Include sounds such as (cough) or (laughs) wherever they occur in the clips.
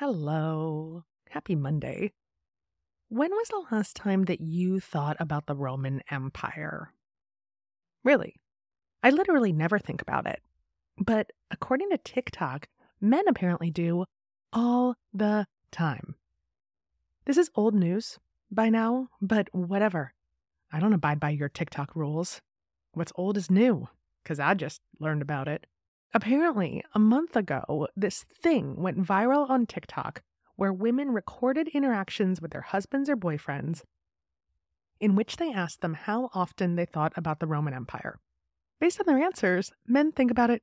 Hello. Happy Monday. When was the last time that you thought about the Roman Empire? Really? I literally never think about it. But according to TikTok, men apparently do all the time. This is old news by now, but whatever. I don't abide by your TikTok rules. What's old is new, because I just learned about it. Apparently, a month ago, this thing went viral on TikTok where women recorded interactions with their husbands or boyfriends in which they asked them how often they thought about the Roman Empire. Based on their answers, men think about it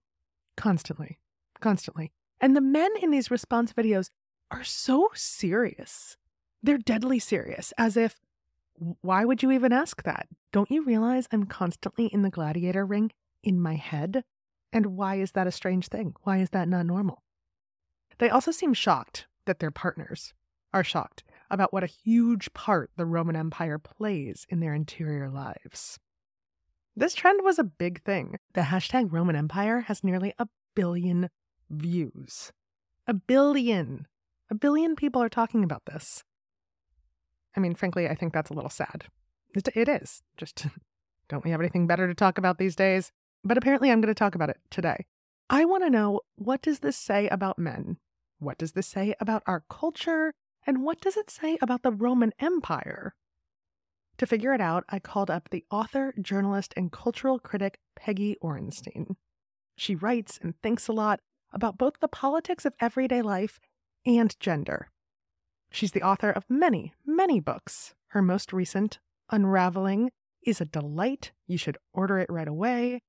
constantly, constantly. And the men in these response videos are so serious. They're deadly serious, as if, why would you even ask that? Don't you realize I'm constantly in the gladiator ring in my head? And why is that a strange thing? Why is that not normal? They also seem shocked that their partners are shocked about what a huge part the Roman Empire plays in their interior lives. This trend was a big thing. The hashtag Roman Empire has nearly a billion views. A billion. A billion people are talking about this. I mean, frankly, I think that's a little sad. It, is. Just (laughs) don't we have anything better to talk about these days? But apparently I'm going to talk about it today. I want to know what does this say about men? What does this say about our culture? And what does it say about the Roman Empire? To figure it out, I called up the author, journalist, and cultural critic Peggy Orenstein. She writes and thinks a lot about both the politics of everyday life and gender. She's the author of many, many books. Her most recent, Unraveling, is a delight. You should order it right away.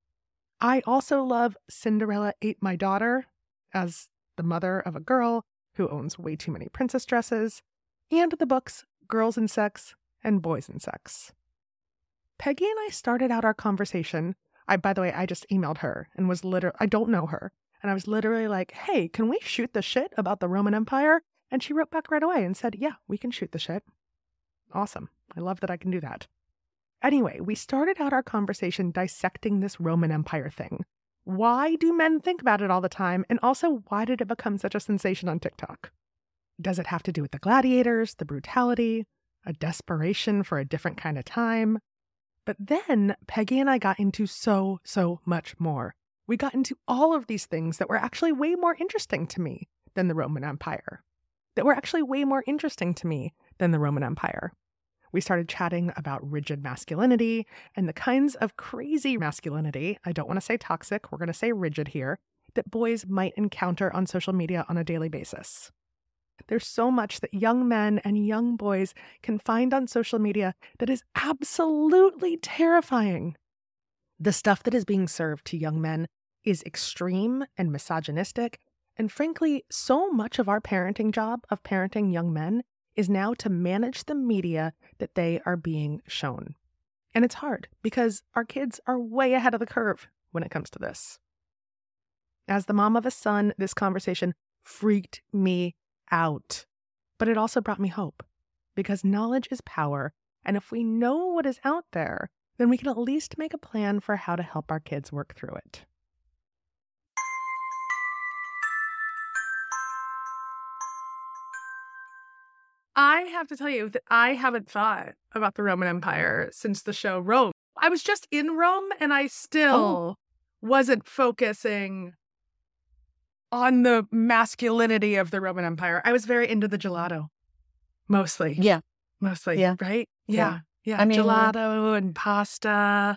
I also love Cinderella Ate My Daughter as the mother of a girl who owns way too many princess dresses, and the books Girls and Sex and Boys and Sex. Peggy and I started out our conversation. I, by the way, I just emailed her and was literally, I don't know her. And I was literally like, hey, can we shoot the shit about the Roman Empire? And she wrote back right away and said, yeah, we can shoot the shit. Awesome. I love that I can do that. Anyway, we started out our conversation dissecting this Roman Empire thing. Why do men think about it all the time? And also, why did it become such a sensation on TikTok? Does it have to do with the gladiators, the brutality, a desperation for a different kind of time? But then Peggy and I got into so, so much more. We got into all of these things that were actually way more interesting to me than the Roman Empire, that were actually way more interesting to me than the Roman Empire. We started chatting about rigid masculinity and the kinds of crazy masculinity, I don't want to say toxic, we're going to say rigid here, that boys might encounter on social media on a daily basis. There's so much that young men and young boys can find on social media that is absolutely terrifying. The stuff that is being served to young men is extreme and misogynistic. And frankly, so much of our parenting job of parenting young men is now to manage the media that they are being shown. And it's hard because our kids are way ahead of the curve when it comes to this. As the mom of a son, this conversation freaked me out. But it also brought me hope because knowledge is power. And if we know what is out there, then we can at least make a plan for how to help our kids work through it. I have to tell you that I haven't thought about the Roman Empire since the show Rome. I was just in Rome and I oh. still oh. wasn't focusing on the masculinity of the Roman Empire. I was very into the gelato, mostly. Yeah. Mostly. Yeah. Right? Yeah. Yeah. yeah. I mean, gelato and pasta.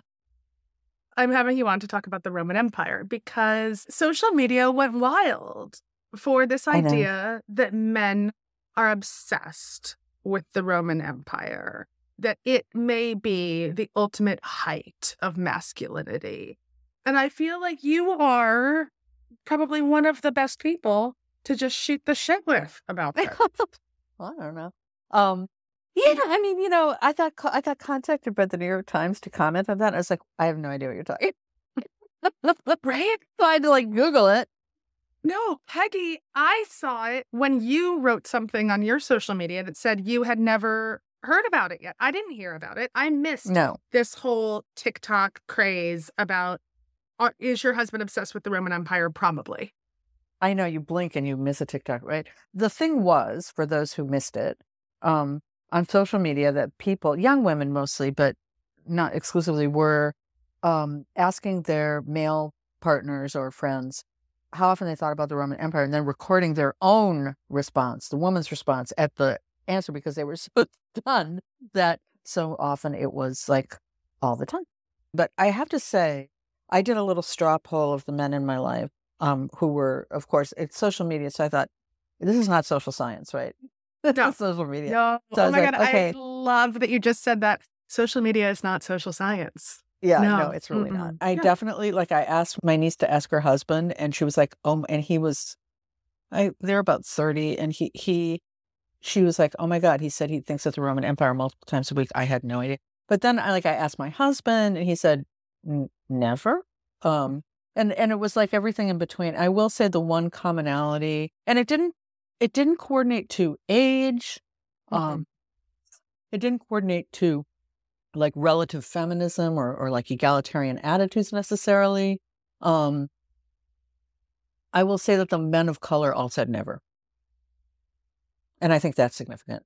I'm having you on to talk about the Roman Empire because social media went wild for this idea that men are obsessed with the Roman Empire, that it may be the ultimate height of masculinity. And I feel like you are probably one of the best people to just shoot the shit with about (laughs) that. well, I don't know. Um, yeah, I mean, you know, I thought I got contacted by the New York Times to comment on that. I was like, I have no idea what you're talking. (laughs) right? So I had to like Google it. No, Peggy, I saw it when you wrote something on your social media that said you had never heard about it yet. I didn't hear about it. I missed no. this whole TikTok craze about uh, is your husband obsessed with the Roman Empire? Probably. I know you blink and you miss a TikTok, right? The thing was, for those who missed it, um, on social media, that people, young women mostly, but not exclusively, were um, asking their male partners or friends how often they thought about the Roman Empire and then recording their own response, the woman's response at the answer because they were so (laughs) stunned that so often it was like all the time. But I have to say, I did a little straw poll of the men in my life um, who were, of course, it's social media. So I thought, this is not social science, right? (laughs) No. social media. No. So oh my like, God. okay. I love that you just said that. Social media is not social science. Yeah, no, No, it's really not. mm-mm. I Yeah. definitely like I asked my niece to ask her husband and she was like, "Oh," and he was I they're about 30 and he he she was like, "Oh my god, he said he thinks of the Roman Empire multiple times a week." I had no idea. But then I like I asked my husband and he said, "Never." Um and and it was like everything in between. I will say the one commonality and it didn't it didn't coordinate to age. Um it didn't coordinate to like relative feminism or, or like egalitarian attitudes necessarily. Um, I will say that the men of color all said never. And I think that's significant.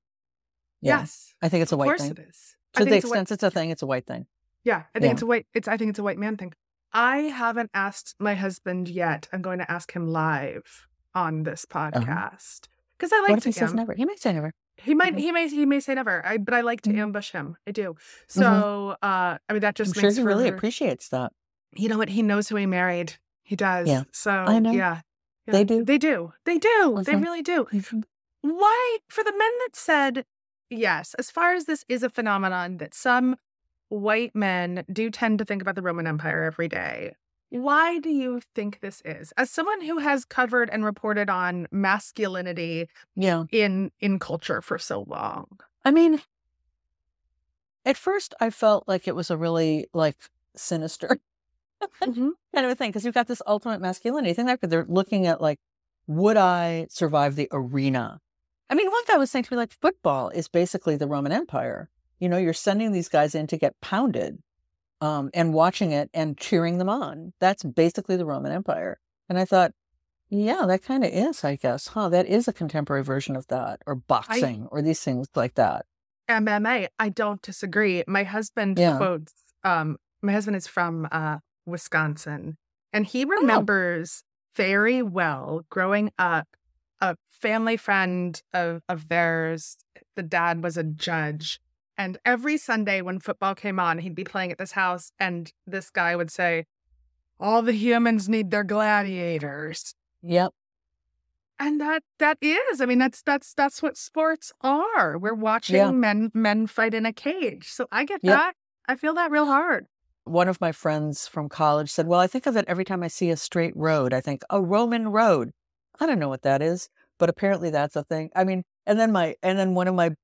Yeah. Yes. I think it's a white thing. Of course it is. To the it's a white- extent it's a thing, it's a white thing. Yeah, I think Yeah. it's a white. It's I think it's a white man thing. I haven't asked my husband yet. I'm going to ask him live on this podcast because I Uh-huh. what like if he to says never? He might say never. He might. Mhm. He may. He may say never. I. But I like to Mhm. ambush him. I do. So. uh I mean, that I'm just sure makes he for. really appreciates that. you know what? He knows who he married. He does. Yeah. So I know. Yeah. yeah. They do. They do. They do. They really do. Why, for the men that said yes, as far as this is a phenomenon that some white men do tend to think about the Roman Empire every day, why do you think this is? As someone who has covered and reported on masculinity Yeah. in in culture for so long, I mean, at first I felt like it was a really like sinister mm-hmm. (laughs) kind of a thing because you've got this ultimate masculinity thing. 'cause They're looking at like, would I survive the arena? I mean, one guy was saying to me like, football is basically the Roman Empire. You know, you're sending these guys in to get pounded, um, and watching it and cheering them on. That's basically the Roman Empire. And I thought, yeah, that kind of is, I guess, huh? That is a contemporary version of that, or boxing, or these things like that. MMA, I don't disagree. My husband Yeah. quotes um my husband is from uh Wisconsin and he remembers very well growing up a family friend of of theirs the dad was a judge and every Sunday when football came on he'd be playing at this house and this guy would say all the humans need their gladiators Yep. and that that is i mean that's that's that's what sports are we're watching Yeah. men men fight in a cage so i get Yep. that i feel that real hard one of my friends from college said, Well, I think of it every time I see a straight road. I think a Roman road. I don't know what that is, but apparently that's a thing. I mean, and then my, and then one of my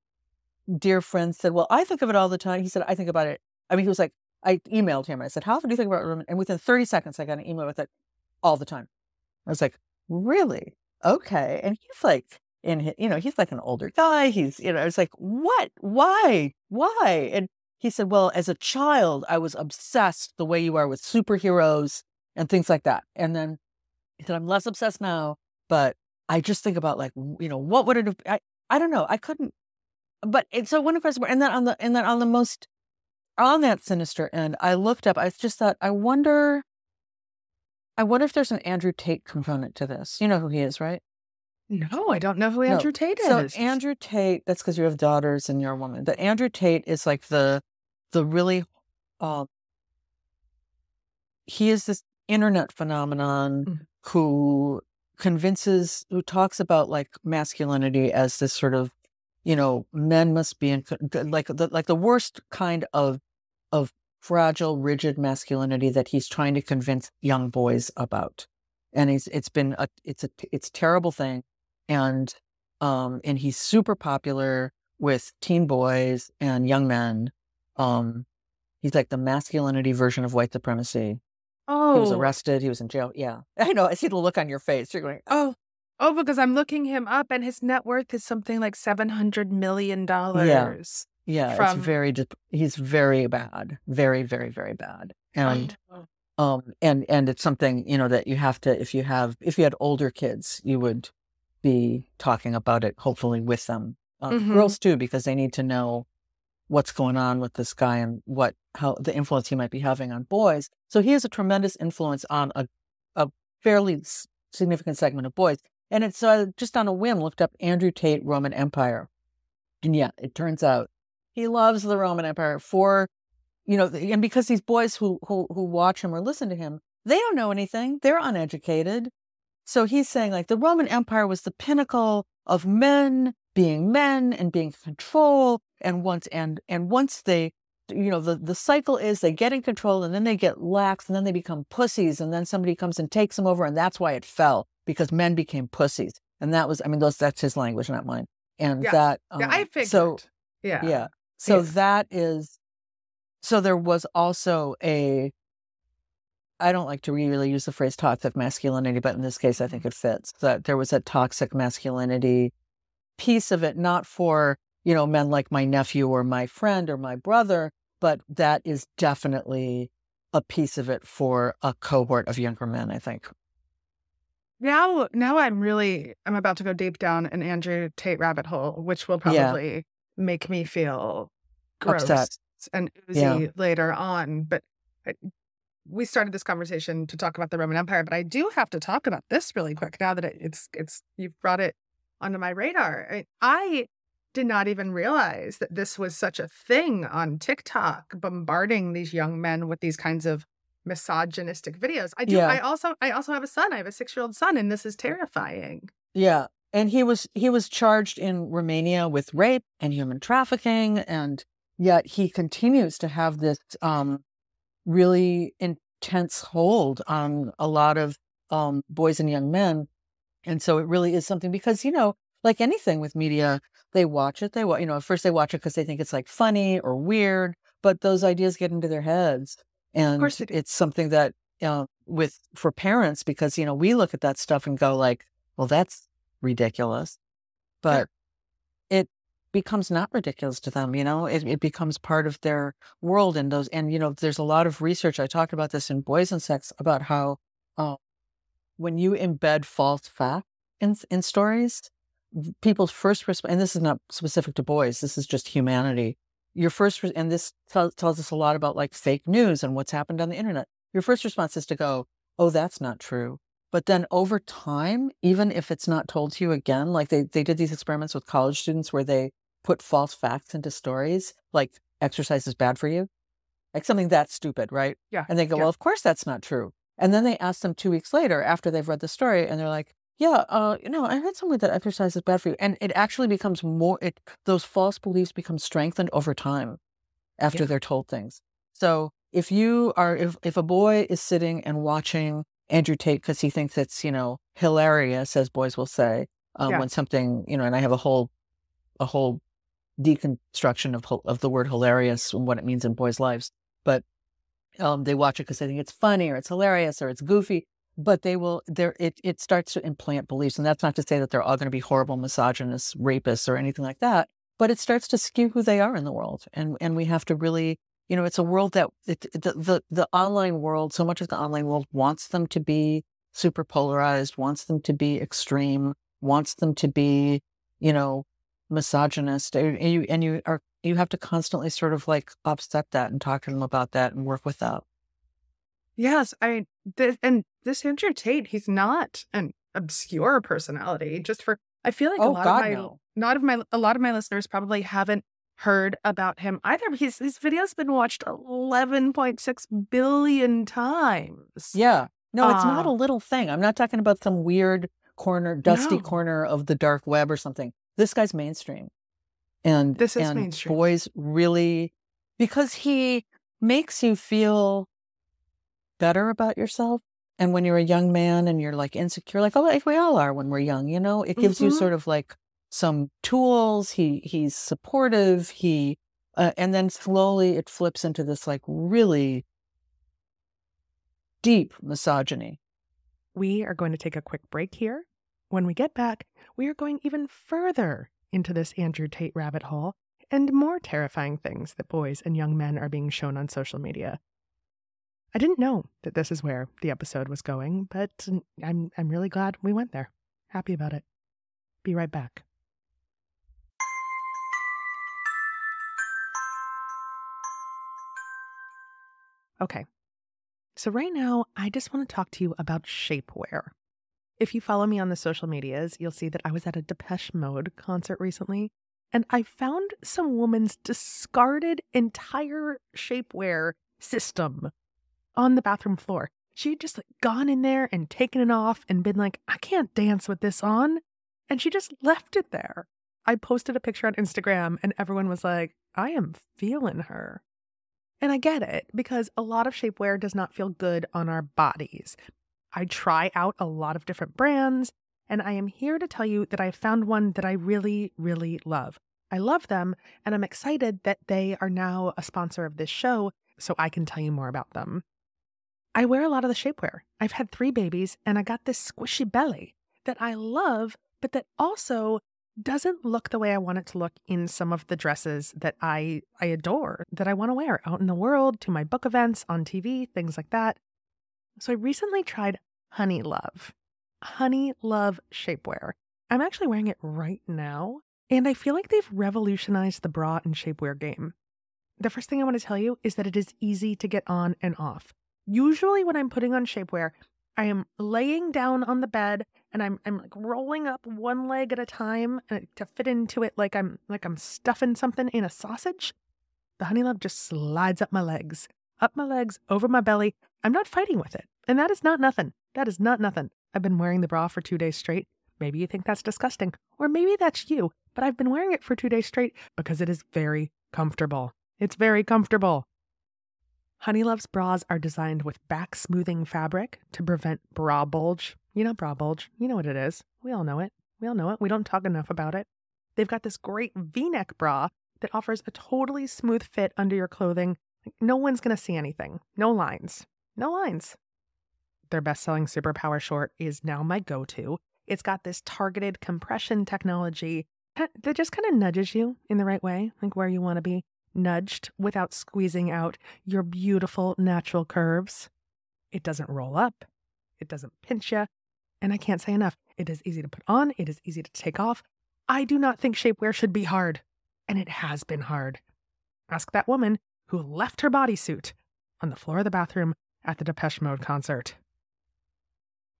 dear friend said, Well, I think of it all the time. He said, I think about it. I mean, he was like, I emailed him. I said, How often do you think about Roman? And within 30 seconds, I got an email with it all the time. I was like, Really? Okay. And he's like, in his, you know, he's like an older guy. He's, you know, I was like, what? Why? Why? And he said, Well, as a child, I was obsessed the way you are with superheroes and things like that. And then he said, I'm less obsessed now, but I just think about like, you know, what would it have I, I don't know. I couldn't but it's so one of us and then on the and then on the most on that sinister end, I looked up, I just thought, I wonder I wonder if there's an Andrew Tate component to this. You know who he is, right? no i don't know who No. andrew tate is. So Andrew Tate, that's because you have daughters and you're a woman. But Andrew Tate is like the the really uh, he is this internet phenomenon Mm. who convinces who talks about like masculinity as this sort of you know men must be in like the like the worst kind of of fragile rigid masculinity that he's trying to convince young boys about. And he's it's been a it's a it's a terrible thing. And um and he's super popular with teen boys and young men. Um he's like the masculinity version of white supremacy. Oh he was arrested. He was in jail. Yeah. (laughs) I know. I see the look on your face. You're going oh oh because i'm looking him up and his net worth is something like 700 million dollars yeah From- it's very he's very bad very very very bad and Oh. Um, and and it's something you know that you have to if you have if you had older kids, you would be talking about it hopefully with them. Uh, Mhm. Girls too, because they need to know what's going on with this guy and what how the influence he might be having on boys. So he has a tremendous influence on a a fairly significant segment of boys. And it's uh, just on a whim looked up Andrew Tate Roman Empire, and yeah, it turns out he loves the Roman Empire for you know, and because these boys who who who watch him or listen to him, they don't know anything. They're uneducated. So he's saying like the Roman Empire was the pinnacle of men being men and being in control. And once and and once they you know, the, the cycle is they get in control and then they get lax and then they become pussies and then somebody comes and takes them over and that's why it fell because men became pussies. And that was I mean those that's his language, not mine. And Yes. that yeah, I um, figured. so yeah. yeah. So Yeah. that is so there was also a I don't like to really use the phrase toxic masculinity, but in this case I think it fits. That there was a toxic masculinity piece of it, not for, you know, men like my nephew or my friend or my brother, but that is definitely a piece of it for a cohort of younger men, I think. Now, now I'm really I'm about to go deep down an Andrew Tate rabbit hole, which will Yeah. probably make me feel gross Upset. and oozy Yeah. later on. But I, we started this conversation to talk about the Roman Empire, but I do have to talk about this really quick now that it, it's it's you've brought it onto my radar. I, I did not even realize that this was such a thing on TikTok, bombarding these young men with these kinds of misogynistic videos. I do. Yeah. I also I also have a son. I have a six year old son, and this is terrifying. Yeah. And he was he was charged in Romania with rape and human trafficking and yet he continues to have this um really intense hold on a lot of um boys and young men. And so it really is something because you know, like anything with media, they watch it, they you know, at first they watch it because they think it's like funny or weird, but those ideas get into their heads. And course they it's something that uh, with for parents because you know we look at that stuff and go like well that's ridiculous but it becomes not ridiculous to them you know? It, it becomes part of their world and those and you know there's a lot of research i talked about this in boys and sex about how uh, when you embed false fact in in stories people's first response and this is not specific to boys this is just humanity your first re- and this tell, tells us a lot about like fake news and what's happened on the internet. Your first response is to go oh that's not true. But then over time even if it's not told to you again like they, they did these experiments with college students where they put false facts into stories like exercise is bad for you. Like something that stupid right? Yeah, and they go yeah. well of course that's not true. And then they ask them two weeks later after they've read the story and they're like yeah uh you know i heard somewhere that exercise is bad for you and it actually becomes more it those false beliefs become strengthened over time after Yeah. they're told things so if you are if if a boy is sitting and watching andrew tate because he thinks it's you know hilarious as boys will say um, Yeah. when something you know and i have a whole a whole deconstruction of of the word hilarious and what it means in boys lives but um, they watch it because they think it's funny or it's hilarious or it's goofy but they will there it, it starts to implant beliefs and that's not to say that they're all going to be horrible misogynists rapists or anything like that but it starts to skew who they are in the world and and we have to really you know it's a world that it, the, the the online world so much of the online world wants them to be super polarized wants them to be extreme wants them to be you know misogynist and you and you are you have to constantly sort of like upset that and talk to them about that and work with that Yes, I th- and this Andrew Tate, he's not an obscure personality. Just for I feel like a Oh, lot God, of my no. not of my a lot of my listeners probably haven't heard about him either. His his video's been watched eleven point six billion times. yeah no it's not Uh, a little thing i'm not talking about some weird corner dusty No. corner of the dark web or something this guy's mainstream and This is and mainstream. boys really because he makes you feel better about yourself and when you're a young man and you're like insecure like oh like we all are when we're young you know it gives you Mhm. sort of like some tools he he's supportive he uh, and then slowly it flips into this like really deep misogyny We are going to take a quick break here. When we get back, we are going even further into this Andrew Tate rabbit hole and more terrifying things that boys and young men are being shown on social media. I didn't know that this is where the episode was going, but I'm I'm really glad we went there. Happy about it. Be right back. Okay. So right now, I just want to talk to you about shapewear. If you follow me on the social medias, you'll see that I was at a Depeche Mode concert recently, and I found some woman's discarded entire shapewear system on the bathroom floor. She'd just like gone in there and taken it off and been like, I can't dance with this on. And she just left it there. I posted a picture on Instagram and everyone was like, I am feeling her. And I get it because a lot of shapewear does not feel good on our bodies. I try out a lot of different brands, and I am here to tell you that I found one that I really, really love. I love them, and I'm excited that they are now a sponsor of this show so I can tell you more about them. I wear a lot of the shapewear. I've had three babies, and I got this squishy belly that I love, but that also doesn't look the way I want it to look in some of the dresses that I I adore, that I want to wear out in the world, to my book events, on TV, things like that. So I recently tried Honeylove. Honey Love shapewear. I'm actually wearing it right now, and I feel like they've revolutionized the bra and shapewear game. The first thing I want to tell you is that it is easy to get on and off. Usually when I'm putting on shapewear, I am laying down on the bed and I'm I'm like rolling up one leg at a time uh, to fit into it like I'm like I'm stuffing something in a sausage. The Honeylove just slides up my legs, up my legs, over my belly. I'm not fighting with it. And that is not nothing. That is not nothing. I've been wearing the bra for 2 days straight. Maybe you think that's disgusting, or maybe that's you, but I've been wearing it for 2 days straight because it is very comfortable. It's very comfortable. Honeylove's bras are designed with back smoothing fabric to prevent bra bulge. You know, bra bulge. You know what it is. We all know it. We all know it. We don't talk enough about it. They've got this great v neck bra that offers a totally smooth fit under your clothing. No one's going to see anything. No lines. No lines. Their best selling Superpower short is now my go to. It's got this targeted compression technology that just kind of nudges you in the right way, like where you want to be nudged without squeezing out your beautiful natural curves. It doesn't roll up, it doesn't pinch you, and I can't say enough. It is easy to put on, it is easy to take off. I do not think shapewear should be hard, and it has been hard. Ask that woman who left her bodysuit on the floor of the bathroom at the Depeche Mode concert.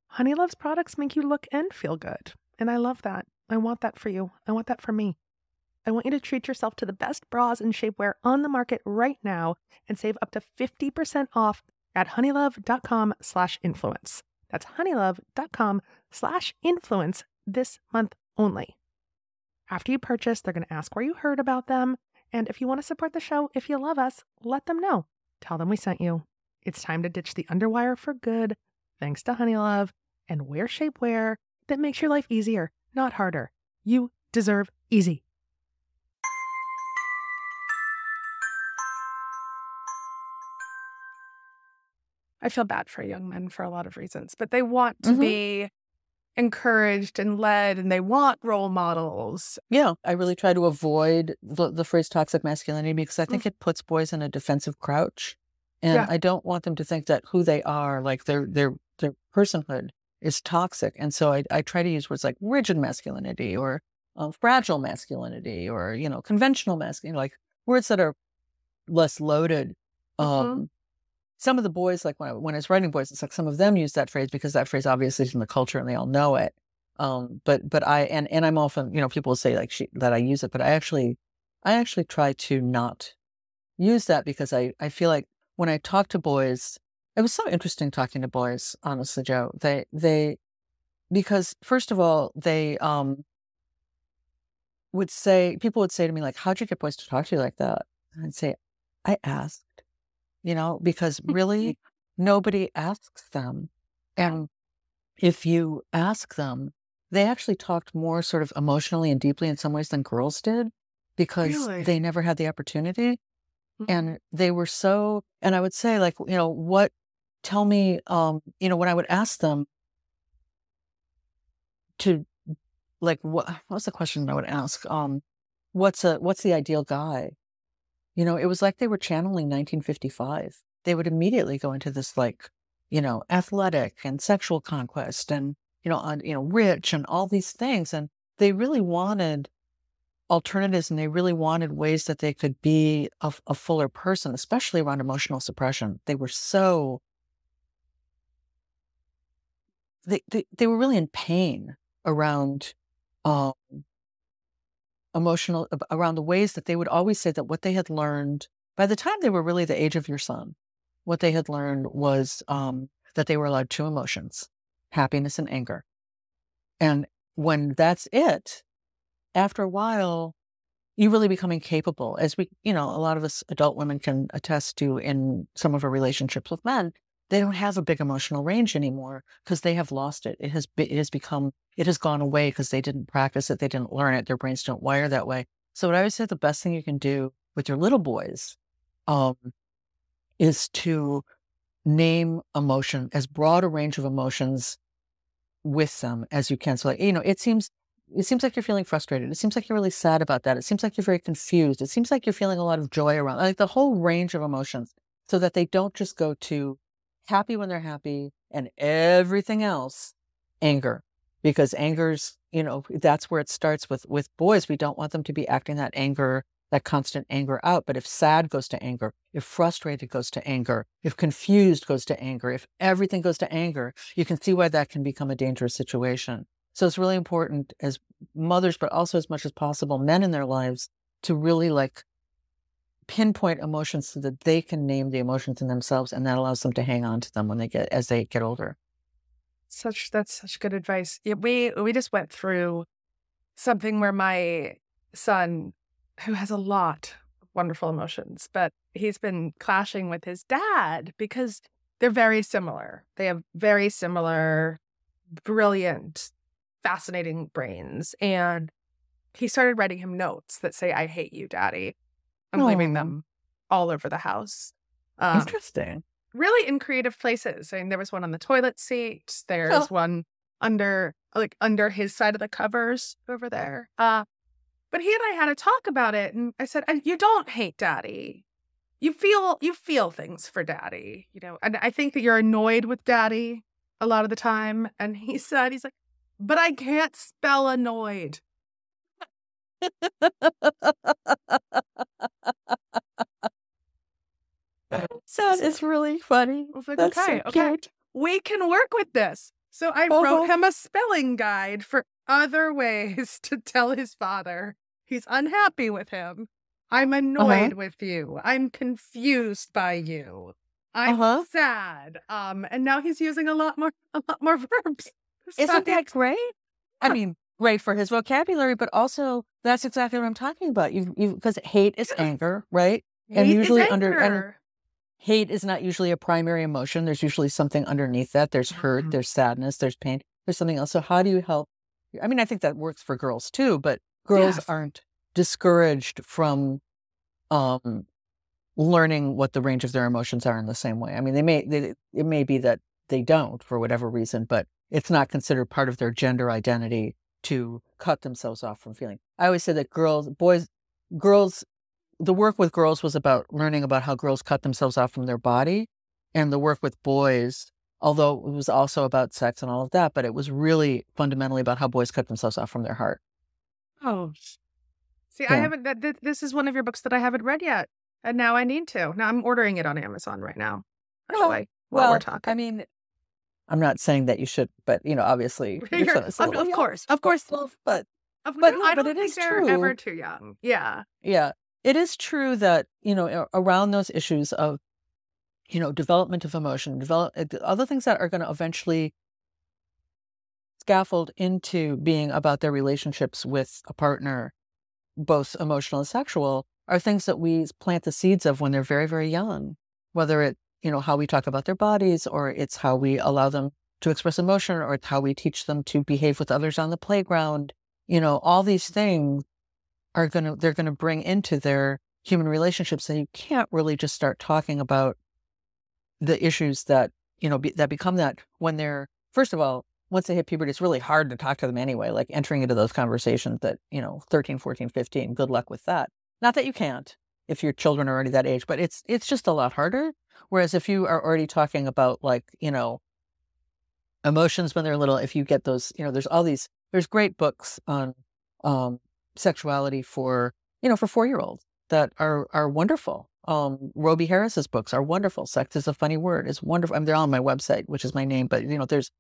Honeylove's products make you look and feel good, and I love that. I want that for you. I want that for me. I want you to treat yourself to the best bras and shapewear on the market right now and save up to 50% off at honeylove.com slash influence. That's honeylove.com slash influence this month only. After you purchase, they're going to ask where you heard about them. And if you want to support the show, if you love us, let them know. Tell them we sent you. It's time to ditch the underwire for good, thanks to Honeylove, and wear shapewear that makes your life easier, not harder. You deserve easy. I feel bad for young men for a lot of reasons, but they want to mm-hmm. be encouraged and led and they want role models. Yeah, I really try to avoid the, the phrase toxic masculinity because I think mm-hmm. it puts boys in a defensive crouch. And yeah. I don't want them to think that who they are, like their their their personhood is toxic. And so I, I try to use words like rigid masculinity or uh, fragile masculinity or, you know, conventional masculinity, like words that are less loaded. Mm-hmm. Um, mm-hmm some of the boys, like when I, when I was writing boys, it's like some of them use that phrase because that phrase obviously is in the culture and they all know it. Um, but but I and and I'm often you know people say like she, that I use it, but I actually I actually try to not use that because I I feel like when I talk to boys, it was so interesting talking to boys. Honestly, Jo, they they because first of all they um would say people would say to me like, "How'd you get boys to talk to you like that?" And I'd say, "I asked." You know, because really (laughs) nobody asks them. And if you ask them, they actually talked more sort of emotionally and deeply in some ways than girls did because really? they never had the opportunity. Mm-hmm. And they were so, and I would say, like, you know, what, tell me, um, you know, when I would ask them to, like, what, what's the question I would ask? Um, what's a, what's the ideal guy? You know, it was like they were channeling 1955. they would immediately go into this like, you know, athletic and sexual conquest and, you know, on, you know, rich and all these things. And they really wanted alternatives and they really wanted ways that they could be a, a fuller person, especially around emotional suppression. They were so they, they, they were really in pain around um, emotional around the ways that they would always say that what they had learned by the time they were really the age of your son what they had learned was um, that they were allowed two emotions happiness and anger. And when that's it after a while you really become incapable as we you know a lot of us adult women can attest to in some of our relationships with men they don't have a big emotional range anymore because they have lost it. It has it has become it has gone away because they didn't practice it, they didn't learn it. Their brains don't wire that way. So what I would say the best thing you can do with your little boys um, is to name emotion as broad a range of emotions with them as you can. So like, you know, it seems it seems like you're feeling frustrated. It seems like you're really sad about that. It seems like you're very confused. It seems like you're feeling a lot of joy around like the whole range of emotions so that they don't just go to happy when they're happy and everything else anger because anger's you know that's where it starts with with boys we don't want them to be acting that anger that constant anger out but if sad goes to anger if frustrated goes to anger if confused goes to anger if everything goes to anger you can see why that can become a dangerous situation. So it's really important as mothers but also as much as possible men in their lives to really like pinpoint emotions so that they can name the emotions in themselves and that allows them to hang on to them when they get as they get older. Such that's such good advice. Yeah, we we just went through something where my son who has a lot of wonderful emotions but he's been clashing with his dad because they're very similar. They have very similar brilliant fascinating brains and he started writing him notes that say i hate you daddy I'm oh. leaving them all over the house. Um, Interesting. Really in creative places. I mean, there was one on the toilet seat. There's oh. one under, like, under his side of the covers over there. Uh, but he and I had a talk about it, and I said, "You don't hate Daddy. You feel you feel things for Daddy, you know. And I think that you're annoyed with Daddy a lot of the time." And he (laughs) said, "He's like, but I can't spell annoyed." (laughs) so it's really funny. I was like, That's okay, so okay, we can work with this. So I uh-huh. wrote him a spelling guide for other (laughs) ways to tell his father he's unhappy with him. I'm uh-huh. annoyed uh-huh. with you. I'm confused by you. I'm uh-huh. sad. Um, and now he's using a lot more, a lot more (laughs) verbs. Isn't that great? I mean, great for his vocabulary, but also that's exactly what I'm talking about. You, you, because hate is anger, right? Hate and usually under and hate is not usually a primary emotion. There's usually something underneath that. There's hurt, mm-hmm. there's sadness, there's pain, there's something else. So how do you help? I mean, I think that works for girls too, but girls yes. aren't discouraged from um, learning what the range of their emotions are in the same way. I mean, they may they, it may be that they don't for whatever reason, but it's not considered part of their gender identity to cut themselves off from feeling. I always say that girls, boys, girls, the work with girls was about learning about how girls cut themselves off from their body. And the work with boys, although it was also about sex and all of that, but it was really fundamentally about how boys cut themselves off from their heart. Oh, see, yeah. I haven't, that, this is one of your books that I haven't read yet. And now I need to. Now I'm ordering it on Amazon right now. Oh, actually, oh, well, we're talking. I mean, I'm not saying that you should, but you know, obviously, (laughs) of, of course, of course, but of, but no, I don't but think they're true. ever too young. Yeah, yeah, it is true that you know around those issues of you know development of emotion, develop uh, other things that are going to eventually scaffold into being about their relationships with a partner, both emotional and sexual, are things that we plant the seeds of when they're very, very young. Whether it you know, how we talk about their bodies, or it's how we allow them to express emotion, or it's how we teach them to behave with others on the playground. You know, all these things are going to, they're going to bring into their human relationships. And you can't really just start talking about the issues that, you know, be, that become that when they're, first of all, once they hit puberty, it's really hard to talk to them anyway, like entering into those conversations that, you know, 13, 14, 15, good luck with that. Not that you can't if your children are already that age, but it's, it's just a lot harder. Whereas if you are already talking about like, you know, emotions when they're little, if you get those, you know, there's all these, there's great books on um, sexuality for, you know, for four year olds that are are wonderful. Um, Robie Harris's books are wonderful. Sex is a funny word. It's wonderful. I mean, they're on my website, which is my name, but you know, there's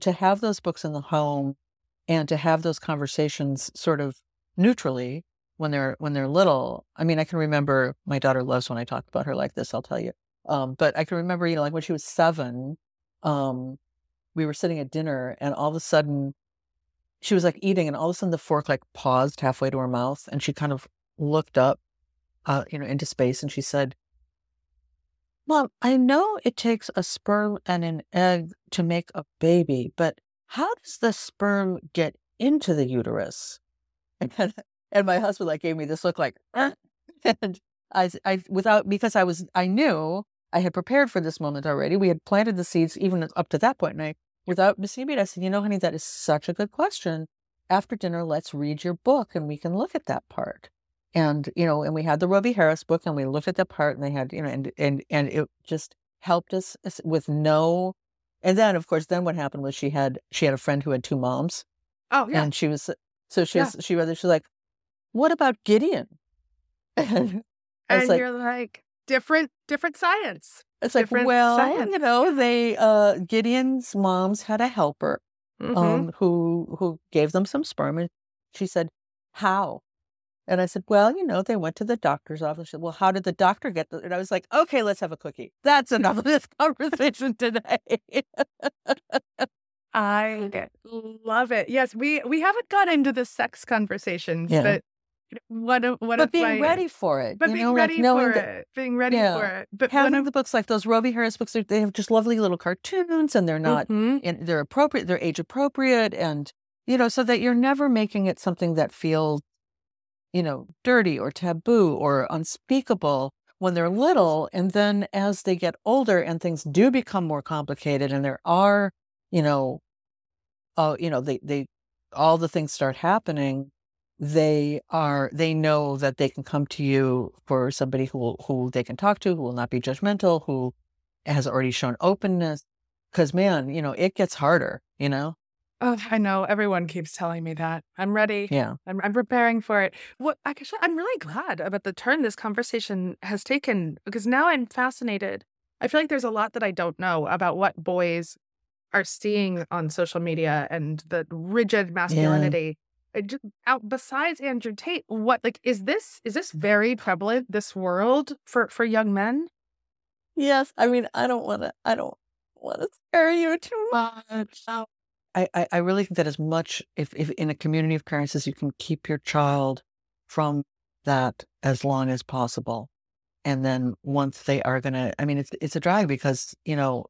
to have those books in the home and to have those conversations sort of neutrally when they're when they're little. I mean, I can remember my daughter loves when I talk about her like this. I'll tell you. Um, but I can remember, you know, like when she was seven, um, we were sitting at dinner, and all of a sudden, she was like eating, and all of a sudden the fork like paused halfway to her mouth, and she kind of looked up, uh, you know, into space, and she said, "Mom, I know it takes a sperm and an egg to make a baby, but how does the sperm get into the uterus?" And, and my husband like gave me this look like, (laughs) and I, I without because I was I knew I had prepared for this moment already. We had planted the seeds even up to that point, and I without missing a beat, I said, "You know, honey, that is such a good question. After dinner, let's read your book, and we can look at that part." And you know, and we had the Robie Harris book, and we looked at that part, and they had you know, and and and it just helped us with no. And then, of course, then what happened was she had she had a friend who had two moms. Oh yeah, and she was so she was she rather she's like, "What about Gideon?" (laughs) and, and like, you're like different different science. It's like, different well, science. you know, they uh Gideon's moms had a helper Mhm. um who who gave them some sperm and she said, How? And I said, Well, you know, they went to the doctor's office. She said, Well, how did the doctor get the and I was like, Okay, let's have a cookie. That's enough of this (laughs) conversation today. (laughs) I love it. Yes, we we haven't got into the sex conversations, Yeah. but one of one but of being my ready for it. but you being know, ready knowing for that it, being ready Yeah. for it. But one having of the books like those Robie Harris books, they- have just lovely little cartoons and they're not Mhm. and they're appropriate, they're age appropriate, and you know, so that you're never making it something that feels, you know, dirty or taboo or unspeakable when they're little. And then as they get older and things do become more complicated, and there are, you know, uh, you know, they they all the things start happening. They are they know that they can come to you for somebody who who they can talk to, who will not be judgmental, who has already shown openness. Because man, you know, it gets harder. You know, Oh, I know. Everyone keeps telling me that. I'm ready. yeah. I'm, I'm preparing for it. What actually, I'm really glad about the turn this conversation has taken because now I'm fascinated. I feel like there's a lot that I don't know about what boys are seeing on social media and the rigid masculinity. Ju- Uh, out besides Andrew Tate, what like is this? Is this very prevalent? This world for for young men? Yes, I mean, I don't want to. I don't want to scare you too much. I, I, I really think that as much if, if in a community of parents as you can keep your child from that as long as possible, and then once they are gonna, I mean, it's it's a drag because you know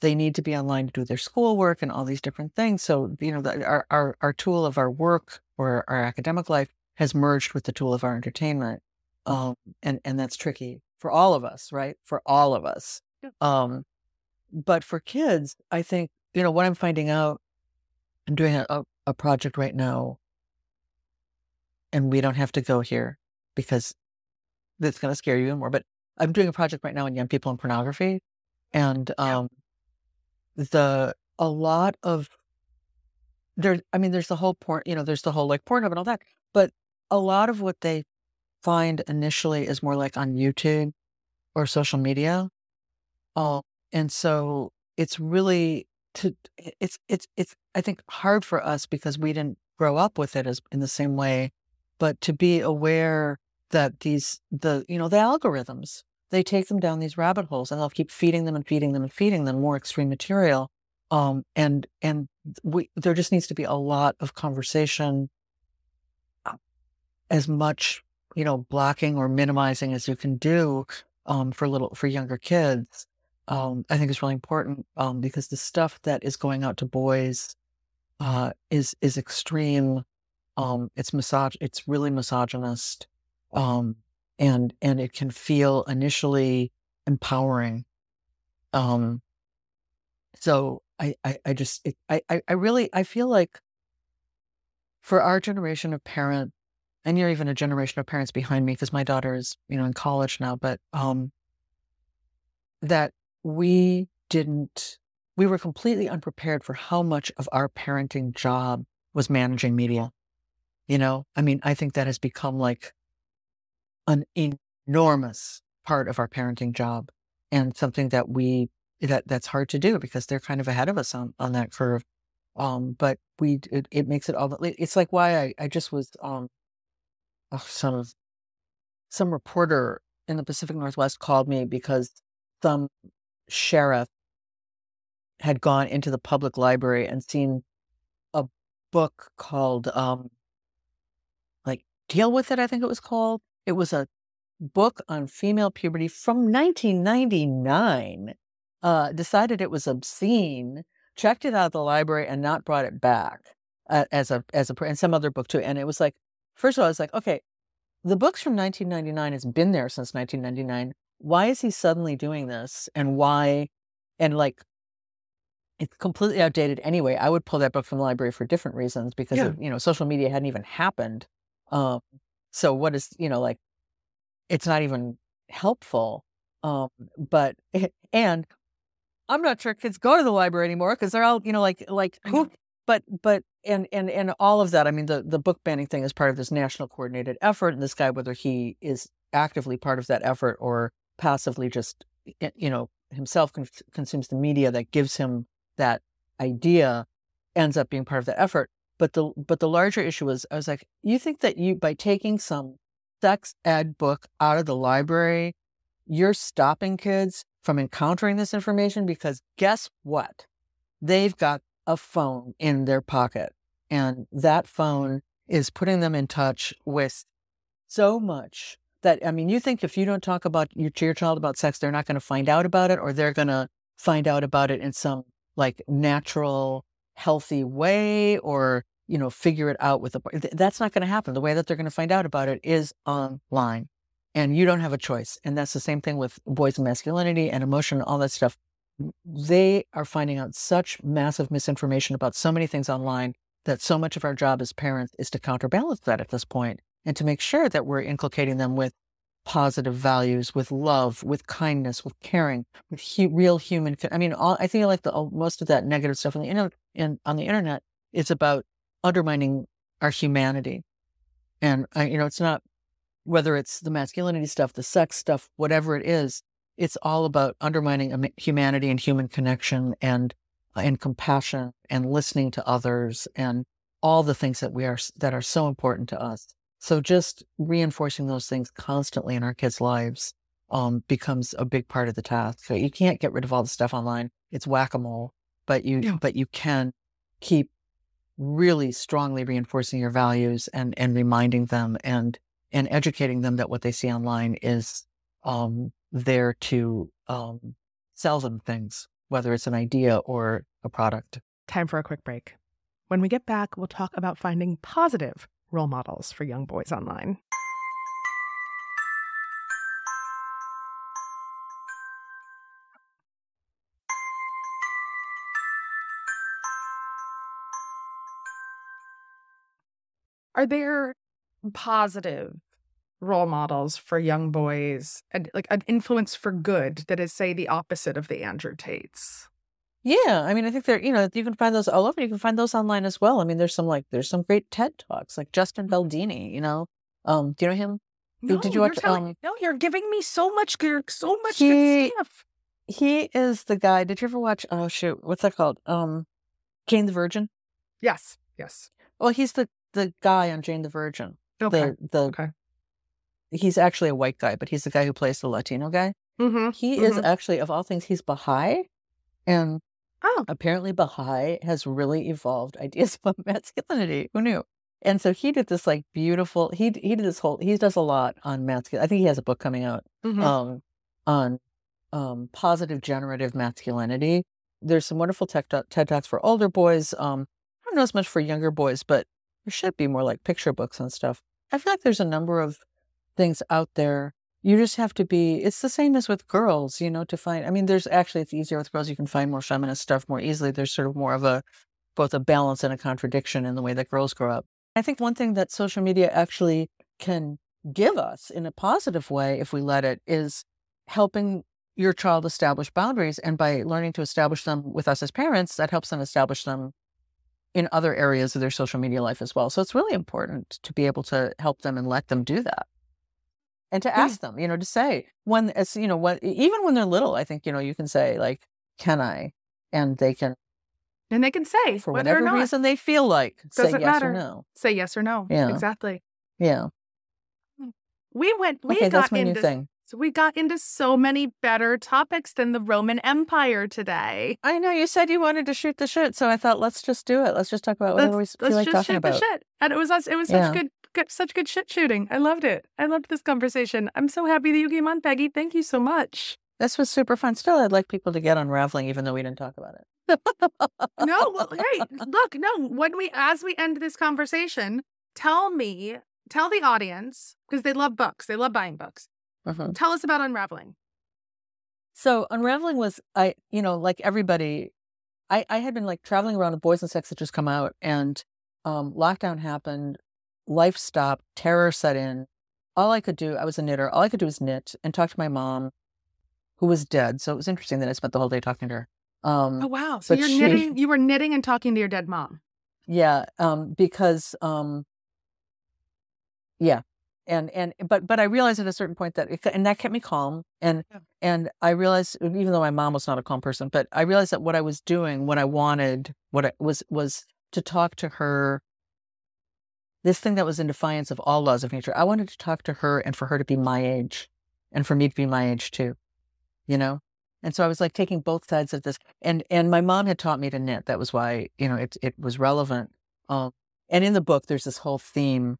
they need to be online to do their schoolwork and all these different things. So you know, the, our our our tool of our work or our academic life has merged with the tool of our entertainment, um, and and that's tricky for all of us, right? For all of us. Um, but for kids, I think you know what I'm finding out. I'm doing a, a, project right now, and we don't have to go here because that's going to scare you even more. But I'm doing a project right now on young people and pornography, and Yeah. Um, the a lot of there. I mean, there's the whole porn. You know, there's the whole like Pornhub and all that. But a lot of what they find initially is more like on YouTube or social media. Uh, and so it's really to it's it's it's I think hard for us because we didn't grow up with it as in the same way, but to be aware that these the you know the algorithms they take them down these rabbit holes and they'll keep feeding them and feeding them and feeding them more extreme material. Um, and and we there just needs to be a lot of conversation, uh, as much you know blocking or minimizing as you can do um, for little for younger kids um, I think is really important um, because the stuff that is going out to boys uh, is is extreme. Um, it's misog- It's really misogynist, um, and and it can feel initially empowering. Um, so I I, I just it, I I really I feel like for our generation of parent, and you're even a generation of parents behind me because my daughter is you know in college now, but um, that we didn't, we were completely unprepared for how much of our parenting job was managing media. You know, I mean, I think that has become like an enormous part of our parenting job and something that we that that's hard to do because they're kind of ahead of us on on that curve. Um but we it, it makes it all it's like why i i just was um oh, some some reporter in the pacific northwest called me because some sheriff had gone into the public library and seen a book called um like deal with it i think it was called it was a book on female puberty from 1999 uh, decided it was obscene, checked it out of the library, and not brought it back uh, as a as a and some other book too. And it was like, first of all, I was like, okay, the books from 1999 has been there since 1999. Why is he suddenly doing this? And why? And like, it's completely outdated anyway. I would pull that book from the library for different reasons because yeah. you know social media hadn't even happened. Um, so what is you know like, it's not even helpful. Um, but (laughs) and I'm not sure kids go to the library anymore because they're all, you know, like like who but but and and and all of that, I mean the the book banning thing is part of this national coordinated effort and this guy whether he is actively part of that effort or passively just you know himself con- consumes the media that gives him that idea ends up being part of the effort but the but the larger issue was I was like you think that you by taking some sex ed book out of the library you're stopping kids from encountering this information because guess what? They've got a phone in their pocket, and that phone is putting them in touch with so much that I mean, you think if you don't talk about your to your child about sex, they're not going to find out about it, or they're going to find out about it in some like natural, healthy way, or you know, figure it out with a. That's not going to happen. The way that they're going to find out about it is online and you don't have a choice. And that's the same thing with boys and masculinity and emotion, and all that stuff. They are finding out such massive misinformation about so many things online that so much of our job as parents is to counterbalance that at this point and to make sure that we're inculcating them with positive values, with love, with kindness, with caring, with hu- real human. I mean, all, I feel like the, most of that negative stuff on the internet, in, on the internet is about undermining our humanity. And I, you know, it's not whether it's the masculinity stuff, the sex stuff, whatever it is, it's all about undermining humanity and human connection and uh, and compassion and listening to others and all the things that we are that are so important to us. So just reinforcing those things constantly in our kids' lives um, becomes a big part of the task. So you can't get rid of all the stuff online; it's whack a mole. But you yeah. but you can keep really strongly reinforcing your values and and reminding them and and educating them that what they see online is um, there to um, sell them things, whether it's an idea or a product. Time for a quick break. When we get back, we'll talk about finding positive role models for young boys online. Are there positive role models for young boys and like an influence for good that is say the opposite of the Andrew Tates. Yeah, I mean, I think there, you know, you can find those all over. You can find those online as well. I mean, there's some like there's some great TED talks, like Justin mm-hmm. Baldoni. You know, um, do you know him? No, Did you watch? Telling, um, no, you're giving me so much, so much he, good stuff. He is the guy. Did you ever watch? Oh shoot, what's that called? Um, Jane the Virgin. Yes, yes. Well, he's the the guy on Jane the Virgin. Okay. The the okay he's actually a white guy, but he's the guy who plays the Latino guy. Mm-hmm. He mm-hmm. is actually, of all things, he's Baha'i. And oh. apparently, Baha'i has really evolved (laughs) ideas about masculinity. Who knew? And so he did this like beautiful. He he did this whole. He does a lot on masculinity. I think he has a book coming out mm-hmm. um, on um, positive generative masculinity. There's some wonderful tech, TED talks for older boys. Um, I don't know as much for younger boys, but there should be more like picture books and stuff. I feel like there's a number of things out there. You just have to be, it's the same as with girls, you know, to find, I mean, there's actually, it's easier with girls. You can find more feminist stuff more easily. There's sort of more of a, both a balance and a contradiction in the way that girls grow up. I think one thing that social media actually can give us in a positive way, if we let it, is helping your child establish boundaries. And by learning to establish them with us as parents, that helps them establish them in other areas of their social media life as well. So it's really important to be able to help them and let them do that. And to ask them, you know, to say when as you know, what even when they're little, I think, you know, you can say, like, can I? And they can and they can say for whatever or not. reason they feel like Doesn't say yes matter. or no. Say yes or no. Yeah. Exactly. Yeah. Hmm. We went we okay, got that's my into new thing. So we got into so many better topics than the Roman Empire today. I know you said you wanted to shoot the shit, so I thought let's just do it. Let's just talk about whatever Let's, we feel let's like just talking shoot about. the shit. And it was us it was such Yeah. good good such good shit shooting. I loved it. I loved this conversation. I'm so happy that you came on, Peggy. Thank you so much. This was super fun. Still, I'd like people to get unraveling, even though we didn't talk about it. No, well, (laughs) hey, look, no. When we, as we end this conversation, tell me, tell the audience because they love books, they love buying books. Mhm. Tell us about Unraveling. So unraveling was I, you know, like everybody, I I had been like traveling around with Boys and Sex that just come out, and um, lockdown happened, life stopped, terror set in. All I could do, I was a knitter. All I could do was knit and talk to my mom, who was dead. So it was interesting that I spent the whole day talking to her. Um, Oh wow! So you're she- knitting, you were knitting and talking to your dead mom. Yeah, um, because um, yeah, and and but but I realized at a certain point that it, and that kept me calm, and Yeah. and I realized even though my mom was not a calm person, but I realized that what I was doing, what I wanted, what I was was to talk to her. This thing that was in defiance of all laws of nature. I wanted to talk to her and for her to be my age, and for me to be my age too, you know. And so I was like taking both sides of this, and and my mom had taught me to knit. That was why you know it it was relevant. Um, and in the book, there's this whole theme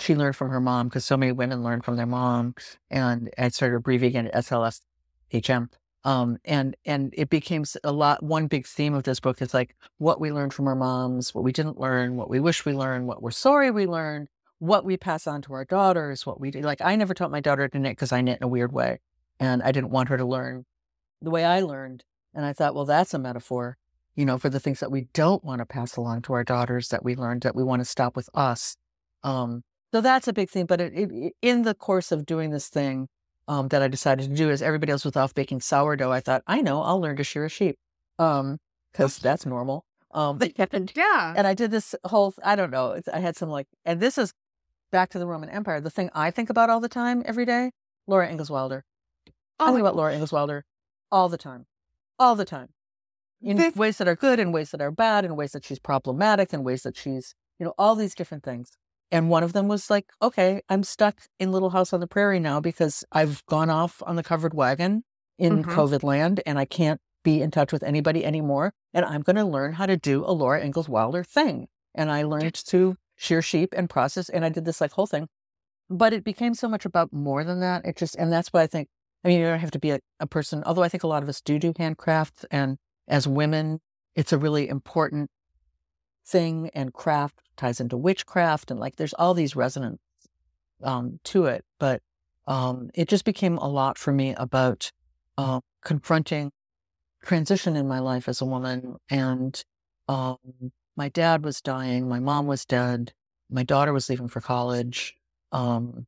she learned from her mom because so many women learn from their mom, and I started abbreviating it SLSHM. Um, and and it became a lot. One big theme of this book is like what we learned from our moms, what we didn't learn, what we wish we learned, what we're sorry we learned, what we pass on to our daughters, what we do. Like I never taught my daughter to knit because I knit in a weird way, and I didn't want her to learn the way I learned. And I thought, well, that's a metaphor, you know, for the things that we don't want to pass along to our daughters that we learned that we want to stop with us. Um, so that's a big thing. But it, it, in the course of doing this thing um, that I decided to do, as everybody else was off baking sourdough, I thought, I know, I'll learn to shear a sheep because (laughs) that's normal. Um, and, Yeah. and I did this whole, I don't know, I had some like, and this is back to the Roman Empire. The thing I think about all the time, every day, Laura Ingalls Wilder. I Oh think my about Laura Ingalls Wilder all the time, all the time, in This- ways that are good, in ways that are bad, in ways that she's problematic, in ways that she's, you know, all these different things. And one of them was like, okay, I'm stuck in Little House on the Prairie now because I've gone off on the covered wagon in Mhm. COVID land and I can't be in touch with anybody anymore. And I'm going to learn how to do a Laura Ingalls Wilder thing. And I learned to shear sheep and process, and I did this like whole thing. But it became so much about more than that. It just, and that's why I think I mean, you don't have to be a, a person, although I think a lot of us do do handcrafts. And as women, it's a really important thing. And craft ties into witchcraft. And like, there's all these resonance um, to it. But um, it just became a lot for me about uh, confronting transition in my life as a woman. And um, my dad was dying. My mom was dead. My daughter was leaving for college. Um,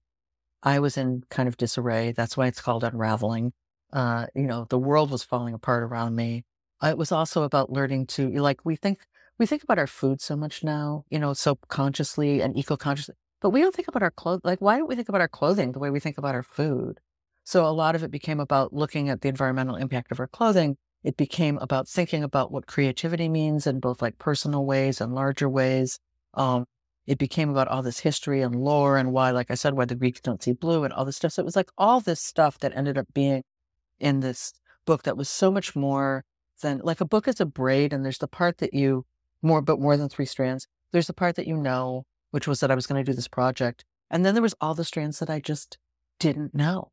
I was in kind of disarray. That's why it's called unraveling. Uh, you know, the world was falling apart around me. It was also about learning to like we think we think about our food so much now, you know, so consciously and eco-consciously, but we don't think about our clothes. Like, why don't we think about our clothing the way we think about our food? So a lot of it became about looking at the environmental impact of our clothing. It became about thinking about what creativity means in both like personal ways and larger ways. Um, it became about all this history and lore and why, like I said, why the Greeks don't see blue and all this stuff. So it was like all this stuff that ended up being in this book that was so much more than like a book is a braid, and there's the part that you more, but more than three strands. There's the part that you know, which was that I was going to do this project, and then there was all the strands that I just didn't know,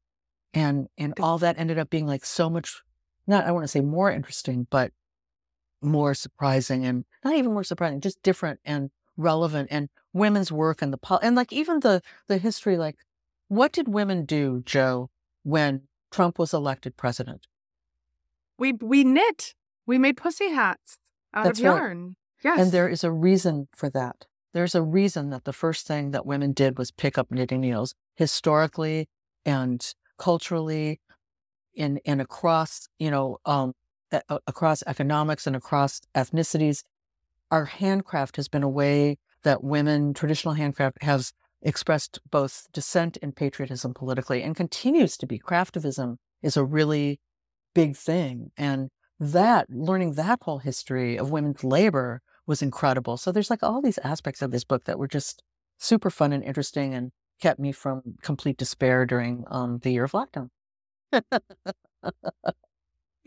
and and all that ended up being like so much. Not I want to say more interesting, but more surprising and not even more surprising, just different and relevant and women's work and the pol- and like even the the history like what did women do Jo when trump was elected president We we knit. We made pussy hats out That's of yarn. Yes. and there is a reason for that. There's a reason that the first thing that women did was pick up knitting needles historically and culturally in and across you know um across economics and across ethnicities. Our handcraft has been a way that women traditional handcraft has expressed both dissent and patriotism politically and continues to be. Craftivism is a really big thing. And that learning that whole history of women's labor was incredible so there's like all these aspects of this book that were just super fun and interesting and kept me from complete despair during um, the year of lockdown (laughs)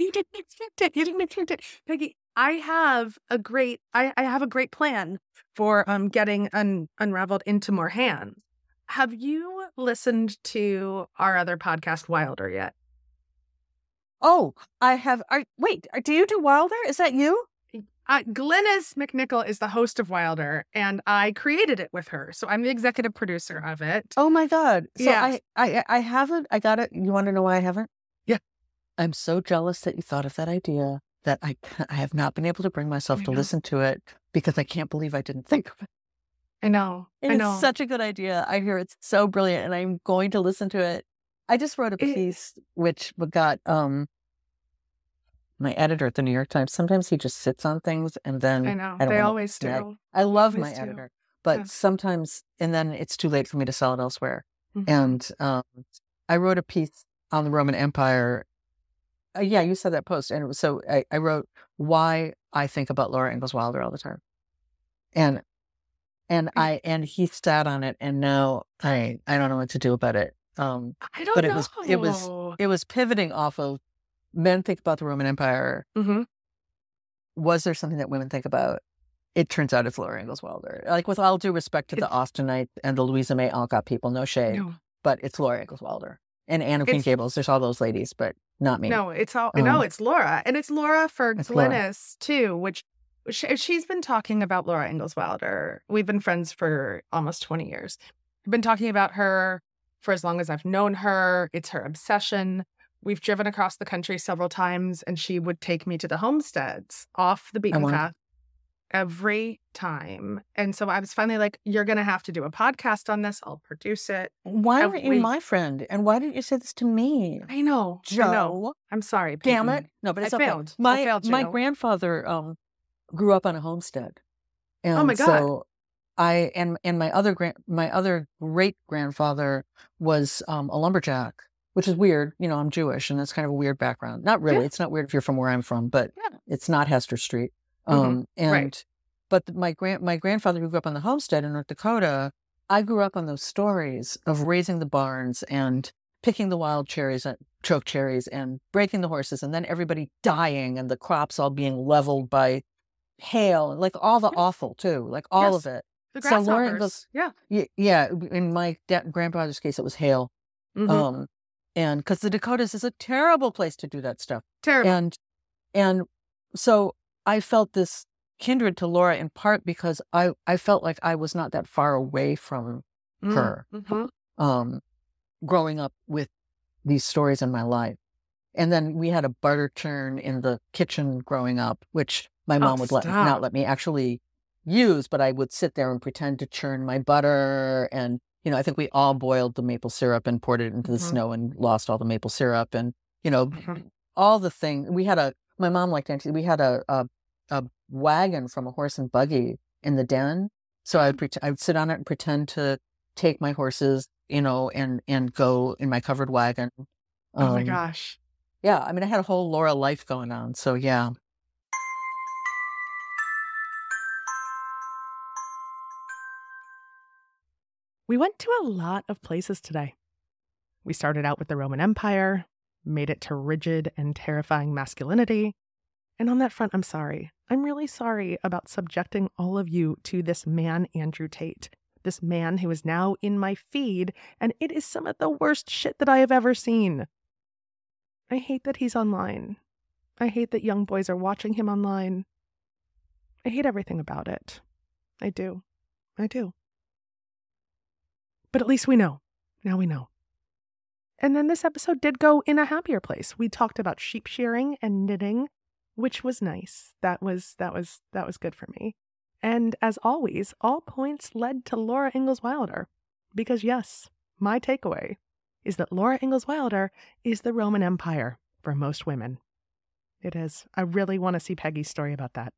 You didn't expect it. You didn't expect it. Peggy, I have a great I, I have a great plan for um getting un, unraveled into more hands. Have you listened to our other podcast, Wilder, yet? Oh i have I, wait do you do wilder is that you Uh, Glynnis MacNicol is the host of Wilder, and I created it with her. So I'm the executive producer of it. Oh my god! So Yeah. I, I, I haven't. I got it. You want to know why I haven't? Yeah. I'm so jealous that you thought of that idea. That I, I have not been able to bring myself I to know. listen to it because I can't believe I didn't think of it. I know. And I know. it's such a good idea. I hear it's so brilliant, and I'm going to listen to it. I just wrote a It- piece which got um my editor at the New York Times. Sometimes he just sits on things, and then I know. I They always do. I love my do. editor, but Yeah. sometimes, and then it's too late for me to sell it elsewhere. Mhm. And um, I wrote a piece on the Roman Empire. Uh, yeah, you said that post, and it was, so I, I wrote why I think about Laura Ingalls Wilder all the time, and and Mm. I and he sat on it, and now I I don't know what to do about it. Um, I don't but know. it was- it was- it was pivoting off of men think about the Roman Empire. Mhm. Was there something that women think about? It turns out it's Laura Ingalls Wilder. Like with all due respect to the It- Austenites and the Louisa May Alcott people, no shade No, but it's Laura Ingalls Wilder and Anne of Green Gables. There's all those ladies, but not me. no, it's all no, Um, it's Laura, and it's Laura for it's Laura. Glynnis too, which she, she's been talking about Laura Ingalls Wilder. We've been friends for almost twenty years. I've been talking about her for as long as I've known her. It's her obsession. We've driven across the country several times, and she would take me to the homesteads off the beaten path every time. And so I was finally like, "You're going to have to do a podcast on this. I'll produce it." Why aren't you my friend? And why didn't you say this to me? I know, I know. Jo, I'm sorry. damn it! No, but I it's okay. failed. I My failed, my grandfather um grew up on a homestead, and Oh my God. so I and and my other grand my other great grandfather was um a lumberjack, which is weird. You know, I'm Jewish, and that's kind of a weird background. Not really. Yeah. It's not weird if you're from where I'm from, but Yeah. it's not Hester Street. Mhm. Um, and Right. but my grand my grandfather who grew up on the homestead in North Dakota, I grew up on those stories of raising the barns and picking the wild cherries and choke cherries and breaking the horses and then everybody dying and the crops all being leveled by hail and like all the awful too, like all Yes. of it. The So grasshoppers. Lauren goes- yeah. Yeah. In my da- grandfather's case, it was hail. Mhm. Um, and because the Dakotas is a terrible place to do that stuff Terrible. and and so i felt this kindred to laura in part because i i felt like i was not that far away from Mm, her. mhm. um growing up with these stories in my life and then we had a butter churn in the kitchen growing up which my Oh, mom would let not let me actually use but i would sit there and pretend to churn my butter and you know i think we all boiled the maple syrup and poured it into the Mhm. snow and lost all the maple syrup and you know Mhm. all the thing we had a my mom liked antique we had a, a a wagon from a horse and buggy in the den so i would pretend i would sit on it and pretend to take my horses you know and and go in my covered wagon oh my Um, gosh. yeah i mean i had a whole laura life going on so yeah We went to a lot of places today. We started out with the Roman Empire, made it to rigid and terrifying masculinity. And on that front, I'm sorry. I'm really sorry about subjecting all of you to this man, Andrew Tate. This man who is now in my feed, and it is some of the worst shit that I have ever seen. I hate that he's online. I hate that young boys are watching him online. I hate everything about it. I do. I do. But at least we know. Now we know. And then this episode did go in a happier place. We talked about sheep shearing and knitting, which was nice. That was that was that was good for me. And as always, all points led to Laura Ingalls Wilder. Because yes, my takeaway is that Laura Ingalls Wilder is the Roman Empire for most women. It is. I really want to see Peggy's story about that.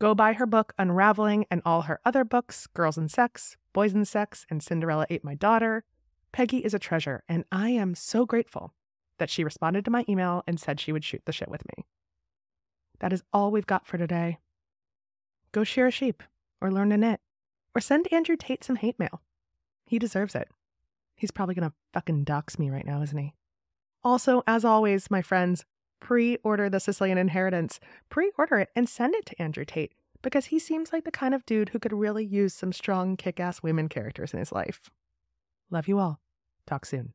Go buy her book, Unraveling, and all her other books, Girls and Sex, Boys and Sex, and Cinderella Ate My Daughter. Peggy is a treasure, and I am so grateful that she responded to my email and said she would shoot the shit with me. That is all we've got for today. Go shear a sheep, or learn to knit, or send Andrew Tate some hate mail. He deserves it. He's probably gonna fucking dox me right now, isn't he? Also, as always, my friends, pre order the Sicilian Inheritance. Pre order it and send it to Andrew Tate because he seems like the kind of dude who could really use some strong, kick ass women characters in his life. Love you all. Talk soon.